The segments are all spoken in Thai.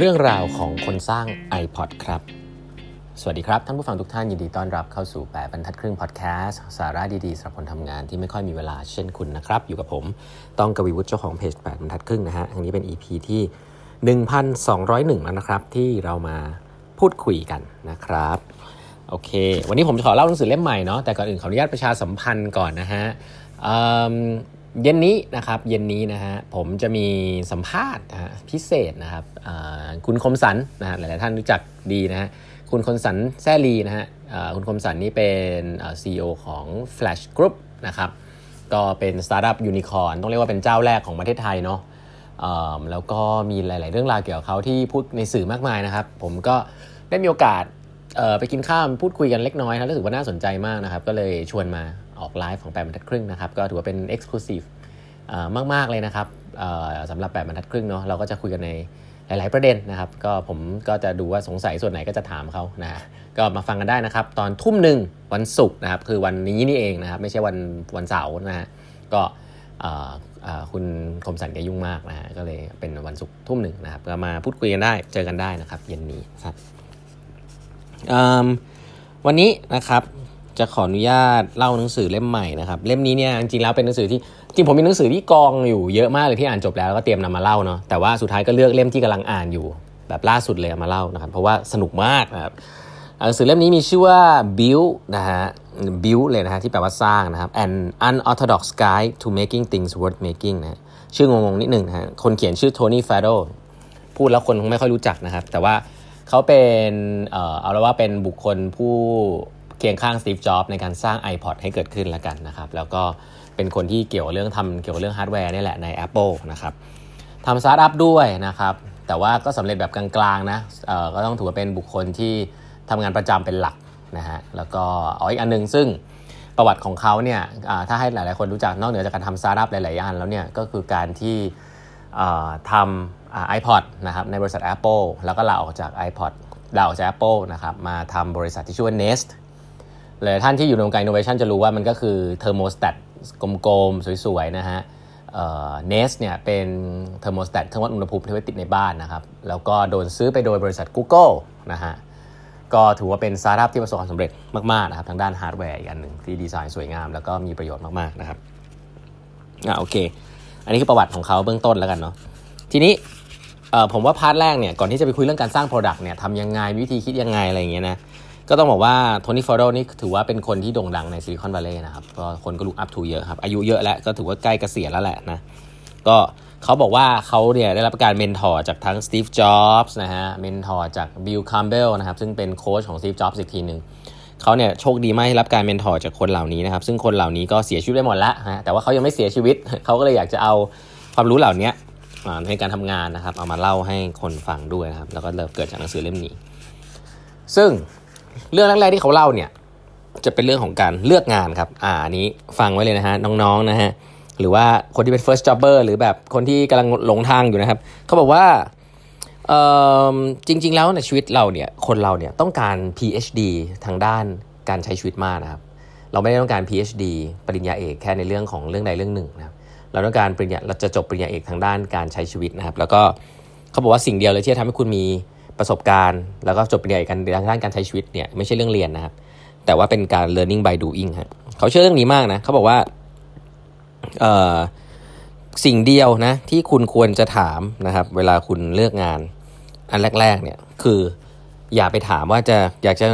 เรื่องราวของคนสร้าง iPod ครับ สวัสดีครับ ท่านผู้ฟังทุกท่านยินดีต้อนรับเข้าสู่แปดบรรทัดครึ่งพอดแคสต์สาระดีๆสำหรับคนทำงานที่ไม่ค่อยมีเวลาเช่นคุณนะครับ อยู่กับผม ต้องกวีวุฒิเจ้าของเพจแปดบรรทัดครึ่งนะฮะอันนี้เป็น EP ที่ 1201 แล้วนะครับ ที่เรามาพูดคุยกันนะครับโอเค วันนี้ผมจะขอเล่าหนังสือเล่มใหม่เนาะแต่ก่อนอื่นขออนุญาตประชาสัมพันธ์ก่อนนะฮะ เย็นนี้นะครับเย็นนี้นะฮะผมจะมีสัมภาษณ์พิเศษนะครับคุณคมสันนะฮะหลายๆท่านรู้จักดีนะฮะคุณคมสันแซ่ลีนะฮะคุณคมสันนี่เป็น CEO ของ Flash Group นะครับก็เป็นสตาร์ทอัพยูนิคอร์นต้องเรียกว่าเป็นเจ้าแรกของประเทศไทยเนาะแล้วก็มีหลาย ๆ เรื่องราวเกี่ยวกับเขาที่พูดในสื่อมากมายนะครับ ผมก็ได้มีโอกาสไปกินข้าวพูดคุยกันเล็กน้อยนะรู้สึกว่าน่าสนใจมากนะครับ ก็เลยชวนมา ออกไลฟ์ของแปดบรรทัดครึ่งนะครับ ก็ถือว่าเป็น exclusiveมาก ๆ เลยนะครับสำหรับแปดบรรทัดครึ่งเนาะเราก็จะคุยกันในหลาย ๆ ประเด็นนะครับ ก็ผมก็จะดูว่าสงสัยส่วนไหนก็จะถามเขานะก็มาฟังกันได้นะครับ ตอนทุ่มหนึ่งวันศุกร์นะครับ คือวันนี้นี่เองนะครับ ไม่ใช่วันวันเสาร์นะฮะก็คุณคมสันแกยุ่งมากนะฮะก็เลยเป็นวันศุกร์ทุ่มหนึ่งนะครับ ก็มาพูดคุยกันได้เจอกันได้นะครับ เย็นนี้ครับวันนี้นะครับ จะขออนุญาตเล่าหนังสือเล่มใหม่นะครับ เล่มนี้เนี่ยจริงๆแล้วเป็นหนังสือที่จริงผมมีหนังสือที่กองอยู่เยอะมากเลยที่อ่านจบแล้วก็เตรียมนำมาเล่าเนาะแต่ว่าสุดท้ายก็เลือกเล่มที่กำลังอ่านอยู่ แบบล่าสุดเลยมาเล่านะครับ เพราะว่าสนุกมากนะครับหนังสือเล่มนี้มีชื่อว่า build นะฮะ build เลยนะฮะที่แปลว่าสร้างนะครับ an unorthodox guide to making things worth making นะชื่องงๆนิดหนึ่งนะฮะคนเขียนชื่อโทนี่ฟาโดพูดแล้วคนคงไม่ค่อยรู้จักนะครับ แต่ว่าเขาเป็น เอ่อ เอาละว่าเป็นบุคคลผู้ เคียงข้าง Steve Jobs ในการสร้าง iPod ให้เกิดขึ้นแล้วกันนะครับ แล้วก็เป็นคนที่เกี่ยวเรื่องทำเกี่ยวเรื่องฮาร์ดแวร์นี่แหละใน Apple นะครับทำสตาร์ทอัพด้วยนะครับ แต่ว่าก็สำเร็จแบบกลางๆนะเออก็ต้องถือว่าเป็นบุคคลที่ทำงานประจำเป็นหลักนะฮะแล้วก็อ๋ออีกอันนึงซึ่งประวัติของเขาเนี่ยถ้าให้หลายๆคนรู้จักนอกเหนือจากการทำสตาร์ทอัพหลายๆอย่างแล้วเนี่ยก็คือการที่ทำ iPod นะครับในบริษัท Apple แล้วก็ลาออกจาก iPod ลาออกจาก Apple นะครับมาทำบริษัทที่ชื่อว่า Nest หลายท่านที่อยู่ในวงการ innovation จะรู้ว่ามันก็คือ thermostat กลมๆ สวยๆ นะฮะ Nest เนี่ยเป็น thermostat เครื่องวัดอุณหภูมิที่ไว้ติดในบ้านนะครับ แล้วก็โดนซื้อไปโดยบริษัท Google นะฮะก็ถือว่าเป็นสตาร์ทอัพที่ประสบความสำเร็จมาก ๆ นะครับ ทางด้านฮาร์ดแวร์อีกอันหนึ่งที่ดีไซน์สวยงาม แล้วก็มีประโยชน์มาก ๆ นะครับอ่าโอเค อันนี้คือประวัติของเขาเบื้องต้นแล้วกันเนาะทีนี้ผมว่า part แรกเนี่ยก่อนที่จะไปคุยเรื่องการสร้าง Product เนี่ยทำยังไงวิธีคิดยังไงอะไรอย่างเงี้ยนะ ก็ต้องบอกว่า Tony Fadell นี่ถือว่าเป็นคนที่โด่งดังใน Silicon Valley นะครับก็คนก็ลุก up to เยอะครับ อายุเยอะแล้วก็ถือว่าใกล้เกษียณแล้วแหละนะก็เขาบอกว่าเขาเนี่ยได้รับการ mentor จากทั้ง Steve Jobs นะฮะ mentor จาก Bill Campbell นะครับซึ่งเป็นโค้ชของ Steve Jobs อีกทีหนึ่งเขาเนี่ยโชคดีมากที่รับการ mentor จากคนเหล่านี้นะครับซึ่งคนเหล่านี้ก็เสียชีวิตไปหมดแล้วนะแต่ว่าเขายังไม่เสียชีวิตเขาก็เลยอยากจะเอาความรู้เหล่านี้ในการทำงานนะครับเอามาเล่าให้คนฟังด้วยนะครับแล้วก็เริ่มเกิดจากหนังสือเล่มนี้ ซึ่ง เรื่องแรกๆที่เขาเล่าเนี่ย จะเป็นเรื่องของการเลือกงานครับ อ่านนี้ฟังไว้เลยนะฮะน้องๆนะฮะหรือว่าคนที่เป็น first jobber หรือแบบคนที่กำลังหลงทางอยู่นะครับ เขาบอกว่าจริง ๆ แล้วในชีวิตเราเนี่ยคนเราเนี่ยต้องการ PhD ทางด้านการใช้ชีวิตมากนะครับ เราไม่ได้ต้องการ PhD ปริญญาเอกแค่ในเรื่องของเรื่องใดเรื่องหนึ่งนะครับเราต้องการปริญญาเราจะจบปริญญาเอกทางด้านการใช้ชีวิตนะครับ แล้วก็เขาบอกว่าสิ่งเดียวเลยที่จะทำให้คุณมี ประสบการณ์ แล้วก็จบปริญญาเอกทางด้านการใช้ชีวิตเนี่ยไม่ใช่เรื่องเรียนนะครับ แต่ว่าเป็นการ learning by doing ฮะเขาเชื่อเรื่องนี้มากนะเขาบอกว่าเอ่อสิ่งเดียวนะที่คุณควรจะถามนะครับ เวลาคุณเลือกงาน อันแรก ๆ เนี่ยคืออย่าไปถามว่าจะอยากจะ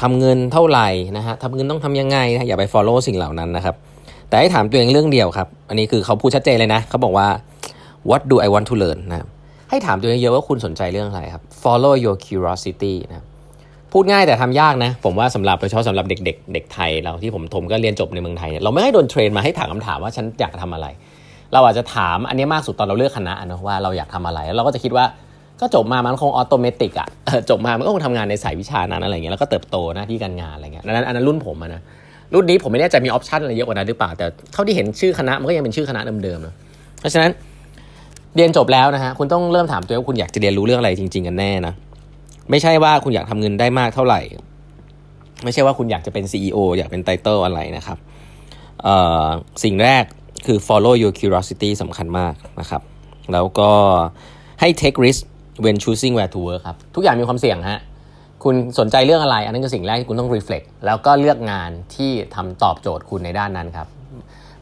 ทำเงินเท่าไหร่นะฮะทำเงินต้องทำยังไงนะอย่าไป follow สิ่งเหล่านั้นนะครับ แต่ให้ถามตัวเองเรื่องเดียวครับ อันนี้คือเขาพูดชัดเจนเลยนะเขาบอกว่า what do I want to learn นะครับ ให้ถามตัวเองเยอะว่าคุณสนใจเรื่องอะไรครับ follow your curiosity นะพูดง่ายแต่ทำยากนะ ผมว่าสำหรับโดยเฉพาะสำหรับเด็ก ๆ เด็กไทยเราที่ผมทมก็เรียนจบในเมืองไทยเนี่ยเราไม่ให้โดนเทรนมาให้ถามคำถามว่าฉันอยากทำอะไร เราอาจจะถามอันนี้มากสุดตอนเราเลือกคณะนะว่าเราอยากทำอะไรแล้วเราก็จะคิดว่าก็จบมามันคง automatic อะจบมามันก็คงทำงานในสายวิชานั้นอะไรเงี้ยแล้วก็เติบโตหน้าที่การงานอะไรเงี้ยนั้นอันนั้นรุ่นผมนะรุ่นนี้ผมไม่แน่ใจมี option อะไรเยอะกว่านั้นหรือเปล่าแต่เท่าที่เห็นชื่อคณะมันก็ยังเป็นชื่อคณะเดิมๆนะเพราะฉะนั้น เรียนจบแล้วนะฮะคุณต้องเริ่มถามตัวเองว่าคุณอยากจะเรียนรู้เรื่องอะไรจริง ๆ กันแน่นะไม่ใช่ว่าคุณอยากทำเงินได้มากเท่าไหร่ ไม่ใช่ว่าคุณอยากจะเป็น CEO อยากเป็น title อะไรนะครับสิ่งแรกคือ follow your curiosity สำคัญมากนะครับ แล้วก็ให้ take risk when choosing where to work ครับ ทุกอย่างมีความเสี่ยงฮะ คุณสนใจเรื่องอะไร อันนั้นคือสิ่งแรกที่คุณต้อง reflect แล้วก็เลือกงานที่ทำตอบโจทย์คุณในด้านนั้นครับ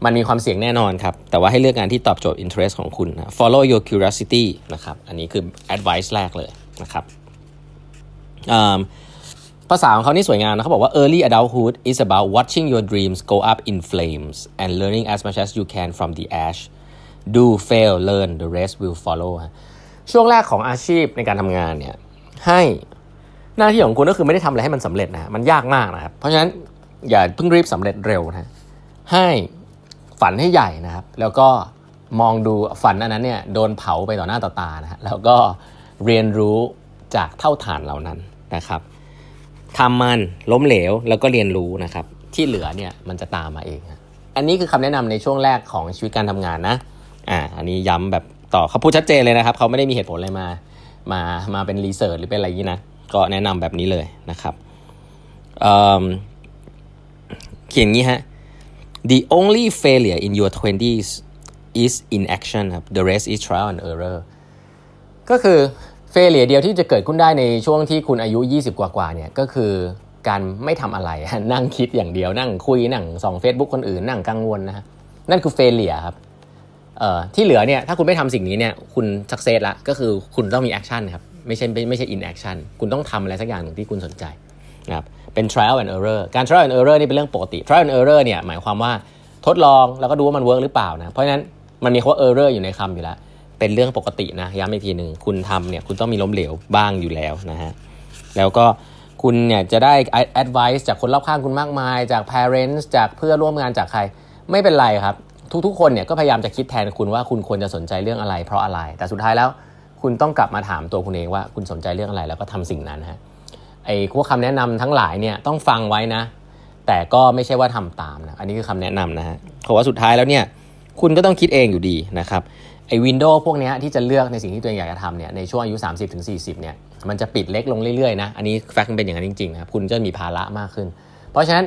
มันมีความเสี่ยงแน่นอนครับ แต่ว่าให้เลือกงานที่ตอบโจทย์ interest ของคุณนะ follow your curiosity นะครับ อันนี้คือ advice แรกเลยนะครับภาษาของเขานี่สวยงามนะเขาบอกว่า early adulthood is about watching your dreams go up in flames and learning as much as you can from the ash do fail learn the rest will follow ช่วงแรกของอาชีพในการทำงานเนี่ยให้หน้าที่ของคุณก็คือไม่ได้ทำอะไรให้มันสำเร็จนะมันยากมากนะครับ เพราะฉะนั้นอย่าเพิ่งรีบสำเร็จเร็วนะให้ ฝันให้ใหญ่นะครับ แล้วก็มองดูฝันอันนั้นเนี่ยโดนเผาไปต่อหน้าต่อตานะฮะแล้วก็เรียนรู้จากเท่าฐานเหล่านั้นนะครับทำมันล้มเหลวแล้วก็เรียนรู้นะครับ ที่เหลือเนี่ยมันจะตามมาเอง อันนี้คือคำแนะนำในช่วงแรกของชีวิตการทำงานนะอ่าอันนี้ย้ำแบบต่อเขาพูดชัดเจนเลยนะครับ เขาไม่ได้มีเหตุผลอะไรมามามาเป็นรีเสิร์ชหรือเป็นอะไรอย่างนี้นะก็แนะนำแบบนี้เลยนะครับเเขียนงี้ฮะ the only failure in your 20s is inaction ครับ the rest is trial and error ก็คือ failure เดียวที่จะเกิดขึ้นได้ในช่วงที่คุณอายุ 20 กว่าๆเนี่ยก็คือการไม่ทำอะไรนั่งคิดอย่างเดียวนั่งคุยนั่งส่อง Facebook คนอื่นนั่งกังวลนะฮะนั่นคือ failure ครับเอ่อที่เหลือเนี่ยถ้าคุณไม่ทำสิ่งนี้เนี่ยคุณ success ละก็คือคุณต้องมี action ครับไม่ใช่ไม่ใช่ inaction คุณต้องทำอะไรสักอย่างหนึ่งที่คุณสนใจ นะครับเป็น trial and error การ trial and error นี่เป็นเรื่องปกติ trial and error เนี่ยหมายความว่าทดลองแล้วก็ดูว่ามัน work หรือเปล่านะเพราะฉะนั้นมันมีคำว่า error อยู่ในคำอยู่แล้ว เป็นเรื่องปกตินะย้ำอีกทีหนึ่งคุณทำเนี่ยคุณต้องมีล้มเหลวบ้างอยู่แล้วนะฮะแล้วก็คุณเนี่ยจะได้ advice จากคนรอบข้างคุณมากมาย จาก parents จากเพื่อร่วมงานจากใครไม่เป็นไรครับ ทุกๆ คนเนี่ยก็พยายามจะคิดแทนคุณว่าคุณควรจะสนใจเรื่องอะไร เพราะอะไร แต่สุดท้ายแล้วคุณต้องกลับมาถามตัวคุณเองว่าคุณสนใจเรื่องอะไรแล้วก็ทำสิ่งนั้นฮะ ไอ้พวกคำแนะนำทั้งหลายเนี่ยต้องฟังไว้นะ แต่ก็ไม่ใช่ว่าทำตามนะ อันนี้คือคำแนะนำนะฮะเพราะว่าสุดท้ายแล้วเนี่ยคุณก็ต้องคิดเองอยู่ดีนะครับไอ้ window พวกนี้ที่จะเลือกในสิ่งที่ตัวเองอยากจะทำเนี่ยในช่วงอายุ 30-40เนี่ยมันจะปิดเล็กลงเรื่อยๆนะ อันนี้ fact เป็นอย่างนั้นจริงๆนะครับคุณจะมีภาระมากขึ้น เพราะฉะนั้น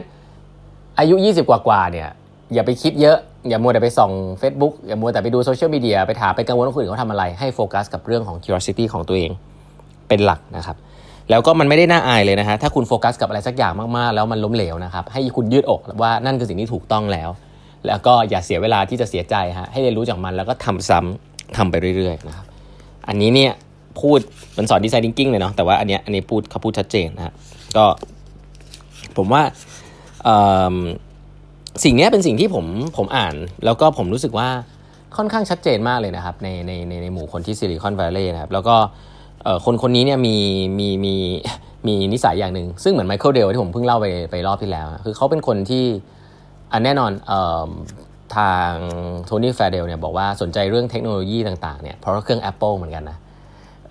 อายุ 20 กว่าๆเนี่ยอย่าไปคิดเยอะ อย่ามัวแต่ไปส่อง Facebook อย่ามัวแต่ไปดูโซเชียลมีเดียไปถามไปกังวลว่าคนอื่นเขาทำอะไรให้โฟกัสกับเรื่องของ curiosity ของตัวเองเป็นหลักนะครับ แล้วก็มันไม่ได้น่าอายเลยนะฮะถ้าคุณโฟกัสกับอะไรสักอย่างมากๆ แล้วมันล้มเหลวนะครับให้คุณยืดอกว่านั่นคือสิ่งที่ถูกต้องแล้ว แล้วก็อย่าเสียเวลาที่จะเสียใจฮะให้เรียนรู้จากมันแล้วก็ทำซ้ำทำไปเรื่อยๆนะครับอันนี้เนี่ยพูดมันสอน design thinking เลยเนาะแต่ว่าอันนี้อันนี้พูดเขาพูดชัดเจนนะฮะก็ผมว่าสิ่งนี้เป็นสิ่งที่ผมผมอ่าน แล้วก็ผมรู้สึกว่าค่อนข้างชัดเจนมากเลยนะครับในในในในหมู่คนที่ Silicon Valley นะครับแล้วก็ คนคนนี้เนี่ยมีมีมีมีนิสัยอย่างหนึ่งซึ่งเหมือน Michael Dell ที่ผมเพิ่งเล่าไปไปรอบที่แล้ว คือเขาเป็นคนที่อันแน่นอนออทาง Tony Fadell เนี่ยบอกว่าสนใจเรื่องเทคโนโลยีต่างๆเนี่ยเพราะเครื่อง Apple เหมือนกันนะ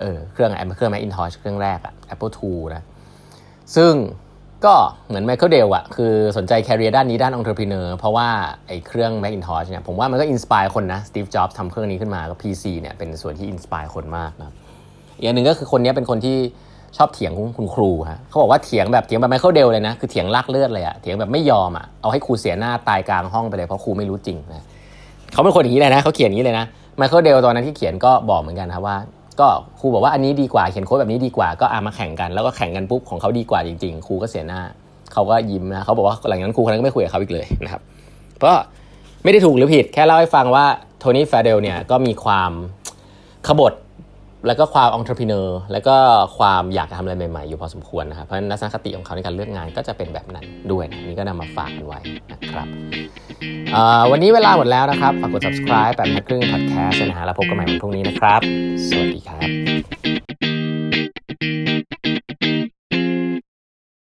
เออเครื่องเครื่อง Macintosh เครื่องแรกอะ Apple II นะซึ่งก็เหมือน Michael Dell อะคือสนใจ career ด้านนี้ด้านองค์ประกอบเพราะว่าไอ้เครื่อง Macintosh เนี่ยผมว่ามันก็ inspire คนนะ Steve Jobs ทำเครื่องนี้ขึ้นมาก็ PC เนี่ยเป็นส่วนที่ inspire คนมากนะ อีกอย่างหนึ่งก็คือคนนี้เป็นคนที่ชอบเถียงคุณครูฮะเขาบอกว่าเถียงแบบเถียงแบบไมเคิลเดลเลยนะ คือเถียงลากเลือดเลยอะเถียงแบบไม่ยอมอะเอาให้ครูเสียหน้าตายกลางห้องไปเลยเพราะครูไม่รู้จริงนะเขาเป็นคนอย่างนี้เลยนะเขาเขียนอย่างนี้เลยนะไมเคิลเดลตอนนั้นที่เขียนก็บอกเหมือนกันครับว่า ก็ครูบอกว่าอันนี้ดีกว่าเขียนโค้ดแบบนี้ดีกว่าก็อามาแข่งกันแล้วก็แข่งกันปุ๊บของเขาดีกว่าจริง ๆ ครูก็เสียหน้าเขาก็ยิ้มนะเขาบอกว่าหลังจากนั้นครูคนนั้นก็ไม่คุยกับเขาอีกเลยนะครับเพราะไม่ได้ถูกหรือผิดแค่เล่าให้ฟังว่าโทนี่แฟเดลเนี่ยก็มีความขบฏ แล้วก็ความองค์ประกอบแล้วก็ความอยากจะทำอะไรใหม่ๆ อยู่พอสมควรนะครับ เพราะฉะนั้นลักษณะคติของเขาในการเลือกงานก็จะเป็นแบบนั้นด้วยนะนี่ก็นำมาฝากกันไว้นะครับวันนี้เวลาหมดแล้วนะครับ ฝากกด subscribe แบบนักครึ่ง podcast นะฮะแล้วพบกันใหม่วันพรุ่งนี้นะครับ สวัสดีครับ